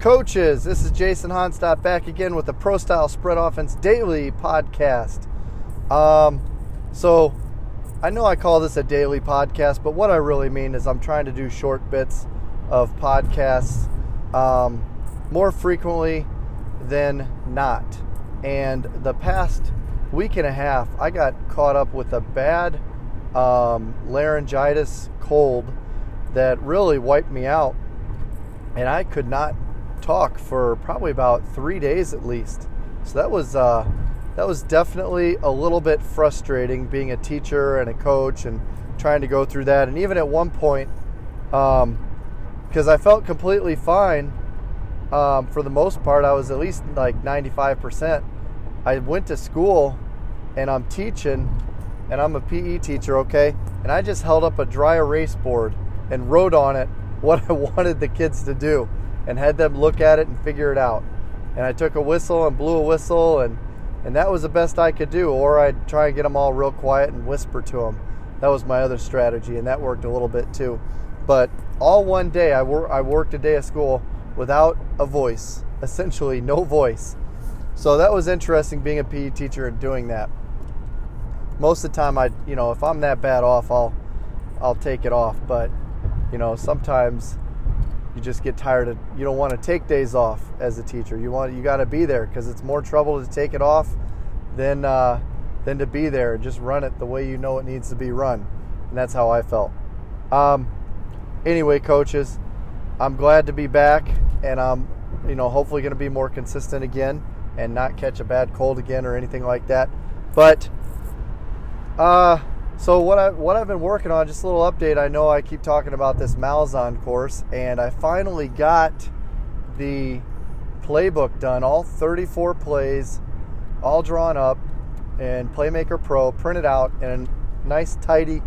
Coaches, this is Jason Honstadt back again with the Pro Style Spread Offense Daily Podcast. Um, so, I know I call this a daily podcast, but what I really mean is I'm trying to do short bits of podcasts um, more frequently than not. And the past week and a half, I got caught up with a bad um, laryngitis cold that really wiped me out. And I could not talk for probably about three days at least. So that was uh, that was definitely a little bit frustrating being a teacher and a coach and trying to go through that. And even at one point, because um, I felt completely fine um, for the most part, I was at least like 95%. I went to school and I'm teaching, and I'm a PE teacher, okay? And I just held up a dry erase board and wrote on it what I wanted the kids to do and had them look at it and figure it out. And I took a whistle and blew a whistle, and, and that was the best I could do. Or I'd try and get them all real quiet and whisper to them. That was my other strategy, and that worked a little bit too. But all one day, I, wor- I worked a day of school without a voice, essentially no voice. So that was interesting being a PE teacher and doing that. Most of the time I, you know, if I'm that bad off, I'll I'll take it off, but you know, sometimes you just get tired of you don't want to take days off as a teacher. You want you got to be there because it's more trouble to take it off than uh, than to be there and just run it the way you know it needs to be run. And that's how I felt. Um, anyway, coaches, I'm glad to be back, and I'm, you know, hopefully going to be more consistent again and not catch a bad cold again or anything like that. But, uh, so what I what I've been working on, just a little update. I know I keep talking about this Malzahn course, and I finally got the playbook done, all 34 plays, all drawn up in Playmaker Pro, printed out in a nice tidy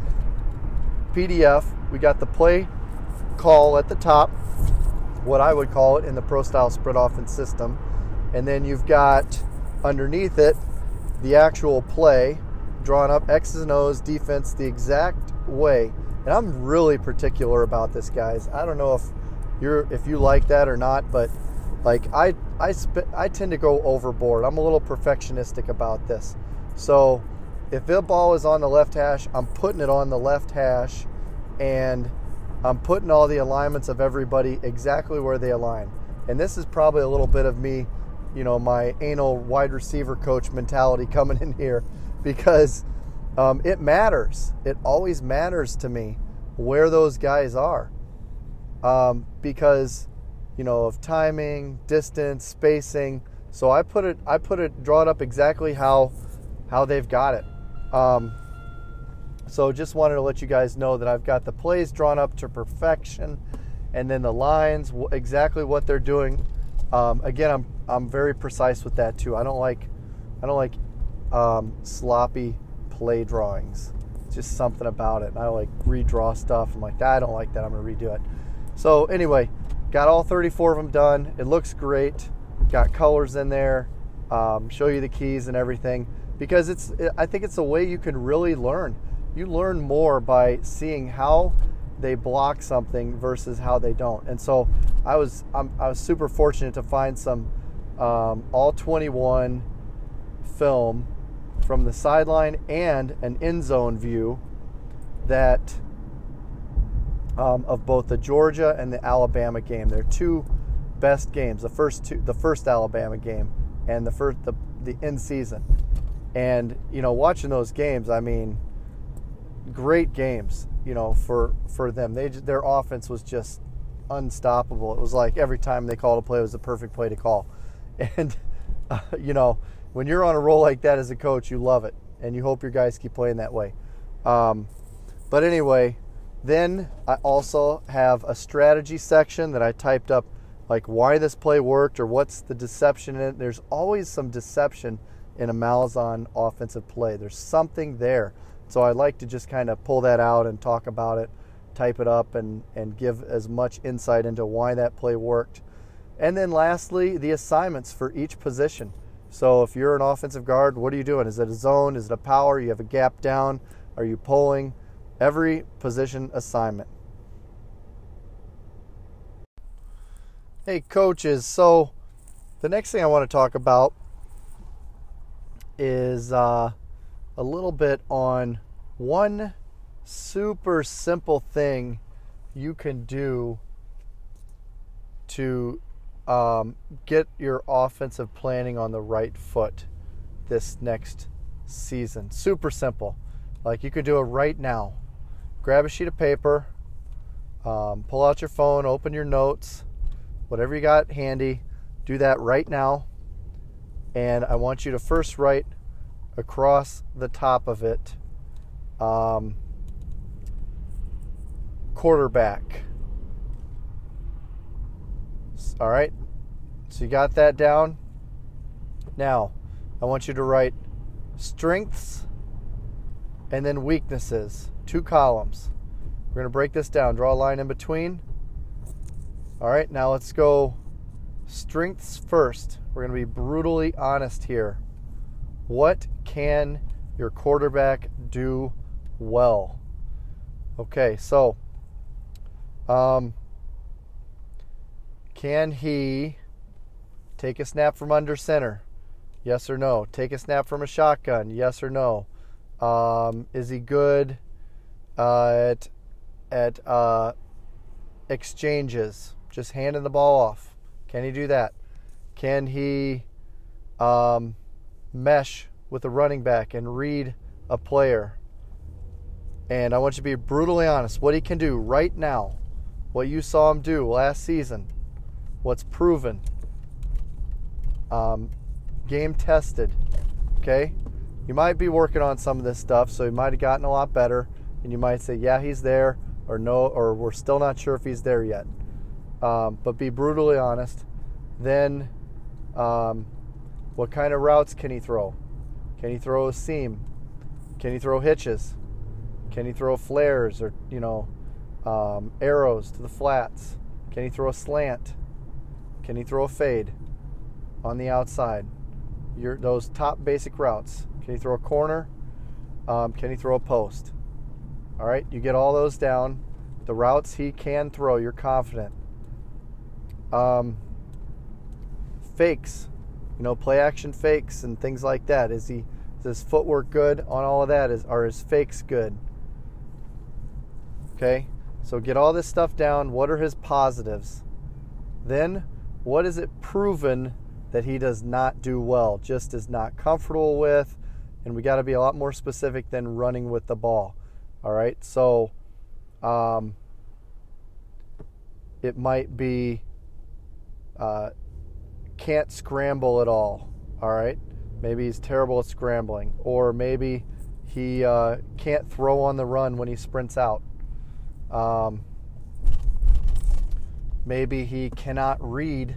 PDF. We got the play call at the top, what I would call it in the pro style spread offense system. And then you've got underneath it the actual play drawn up X's and O's defense the exact way. And I'm really particular about this, guys. I don't know if you're if you like that or not, but like I I sp- I tend to go overboard. I'm a little perfectionistic about this. So if the ball is on the left hash, I'm putting it on the left hash and I'm putting all the alignments of everybody exactly where they align. And this is probably a little bit of me, you know, my anal wide receiver coach mentality coming in here because um, it matters. It always matters to me where those guys are um, because, you know, of timing, distance, spacing. So I put it, I put it, draw it up exactly how, how they've got it. Um, so just wanted to let you guys know that I've got the plays drawn up to perfection, and then the lines exactly what they're doing. Um, again, I'm I'm very precise with that too. I don't like I don't like um, sloppy play drawings. Just something about it. And I like redraw stuff. I'm like, I don't like that. I'm gonna redo it. So anyway, got all 34 of them done. It looks great. Got colors in there. Um, show you the keys and everything because it's. I think it's a way you can really learn you learn more by seeing how they block something versus how they don't. And so I was I'm, i was super fortunate to find some um, all 21 film from the sideline and an end zone view that um, of both the Georgia and the Alabama game. They're two best games. The first two, the first Alabama game and the first the the end season. And you know, watching those games, I mean, great games, you know, for for them. They their offense was just unstoppable. It was like every time they called a play, it was the perfect play to call. And uh, you know, when you're on a roll like that as a coach, you love it, and you hope your guys keep playing that way. Um, but anyway, then I also have a strategy section that I typed up, like why this play worked or what's the deception in it. There's always some deception in a Malzahn offensive play. There's something there. So I like to just kind of pull that out and talk about it, type it up, and, and give as much insight into why that play worked. And then lastly, the assignments for each position. So if you're an offensive guard, what are you doing? Is it a zone? Is it a power? You have a gap down? Are you pulling? Every position assignment. Hey, coaches. So, the next thing I want to talk about is uh, a little bit on one super simple thing you can do to um, get your offensive planning on the right foot this next season. Super simple. Like you could do it right now. Grab a sheet of paper, um, pull out your phone, open your notes, whatever you got handy. Do that right now. And I want you to first write across the top of it um, quarterback. All right. So you got that down. Now, I want you to write strengths and then weaknesses, two columns. We're going to break this down, draw a line in between. All right, now let's go strengths first. We're going to be brutally honest here. What can your quarterback do well? Okay, so um, can he take a snap from under center? Yes or no? Take a snap from a shotgun? Yes or no? Um, is he good uh, at at uh, exchanges? Just handing the ball off. Can he do that? Can he um, mesh with a running back and read a player? And I want you to be brutally honest. What he can do right now, what you saw him do last season, what's proven, um, game tested. Okay? You might be working on some of this stuff, so you might have gotten a lot better, and you might say, yeah, he's there, or no, or we're still not sure if he's there yet. Um, but be brutally honest. Then, um, what kind of routes can he throw? Can he throw a seam? Can he throw hitches? Can he throw flares or you know um, arrows to the flats? Can he throw a slant? Can he throw a fade on the outside? Your those top basic routes. Can he throw a corner? Um, can he throw a post? All right, you get all those down. The routes he can throw, you're confident. Um, fakes, you know, play action fakes and things like that. Is he is his footwork good on all of that? Is are his fakes good? Okay, so get all this stuff down. What are his positives? Then, what is it proven that he does not do well, just is not comfortable with? And we got to be a lot more specific than running with the ball. All right, so um, it might be uh, can't scramble at all. All right, maybe he's terrible at scrambling, or maybe he uh, can't throw on the run when he sprints out. Um, maybe he cannot read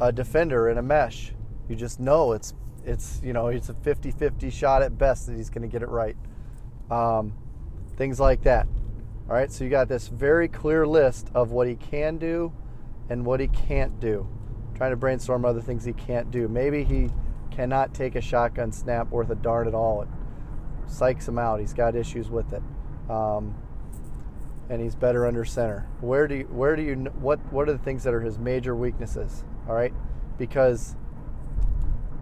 a defender in a mesh. You just know it's it's you know it's a 50-50 shot at best that he's going to get it right. Um, things like that. All right, so you got this very clear list of what he can do and what he can't do. I'm trying to brainstorm other things he can't do. Maybe he cannot take a shotgun snap worth a darn at all. It psychs him out. He's got issues with it. Um, and he's better under center. Where do you, where do you what what are the things that are his major weaknesses? All right, because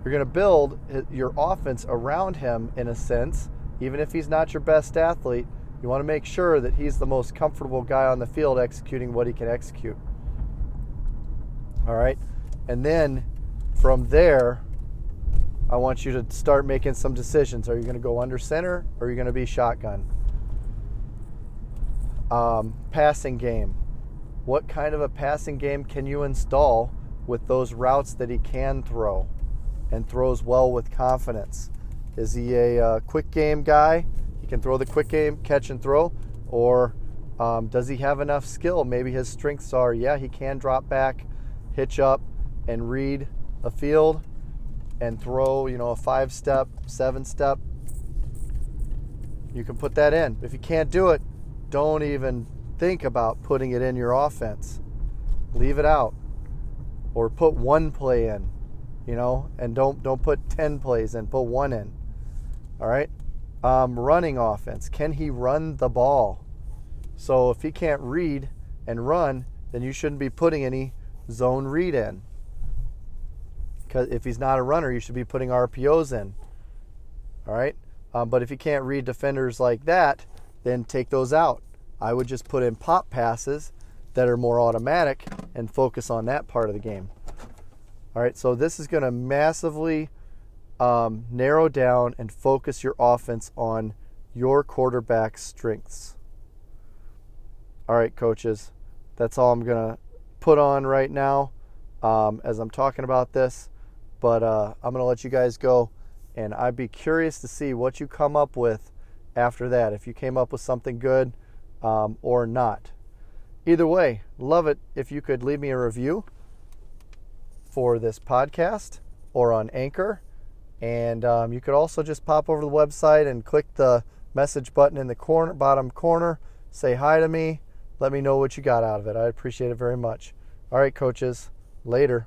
you're going to build your offense around him in a sense. Even if he's not your best athlete, you want to make sure that he's the most comfortable guy on the field executing what he can execute. All right, and then from there, I want you to start making some decisions. Are you going to go under center or are you going to be shotgun? Um, passing game. What kind of a passing game can you install with those routes that he can throw and throws well with confidence? Is he a uh, quick game guy? He can throw the quick game, catch and throw, or um, does he have enough skill? Maybe his strengths are yeah, he can drop back, hitch up, and read a field and throw, you know, a five step, seven step. You can put that in. If you can't do it, don't even think about putting it in your offense. Leave it out. Or put one play in, you know, and don't don't put 10 plays in, put one in. All right? Um, running offense. Can he run the ball? So if he can't read and run, then you shouldn't be putting any zone read in. Because if he's not a runner, you should be putting RPOs in. All right. Um, but if you can't read defenders like that, then take those out. I would just put in pop passes that are more automatic and focus on that part of the game. All right, so this is going to massively um, narrow down and focus your offense on your quarterback's strengths. All right, coaches, that's all I'm going to put on right now um, as I'm talking about this. But uh, I'm going to let you guys go, and I'd be curious to see what you come up with after that. If you came up with something good um, or not. Either way, love it if you could leave me a review for this podcast or on Anchor. And um, you could also just pop over to the website and click the message button in the corner, bottom corner. Say hi to me. Let me know what you got out of it. I appreciate it very much. All right, coaches. Later.